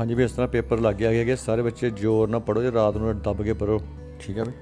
ਹਾਂਜੀ ਵੀ ਇਸ ਤਰ੍ਹਾਂ ਪੇਪਰ ਲੱਗ ਗਿਆ ਕਿ ਸਾਰੇ ਬੱਚੇ ਜ਼ੋਰ ਨਾਲ ਪੜੋ ਤੇ ਰਾਤ ਨੂੰ ਦੱਬ ਕੇ ਪੜੋ ਠੀਕ ਹੈ ਵੀ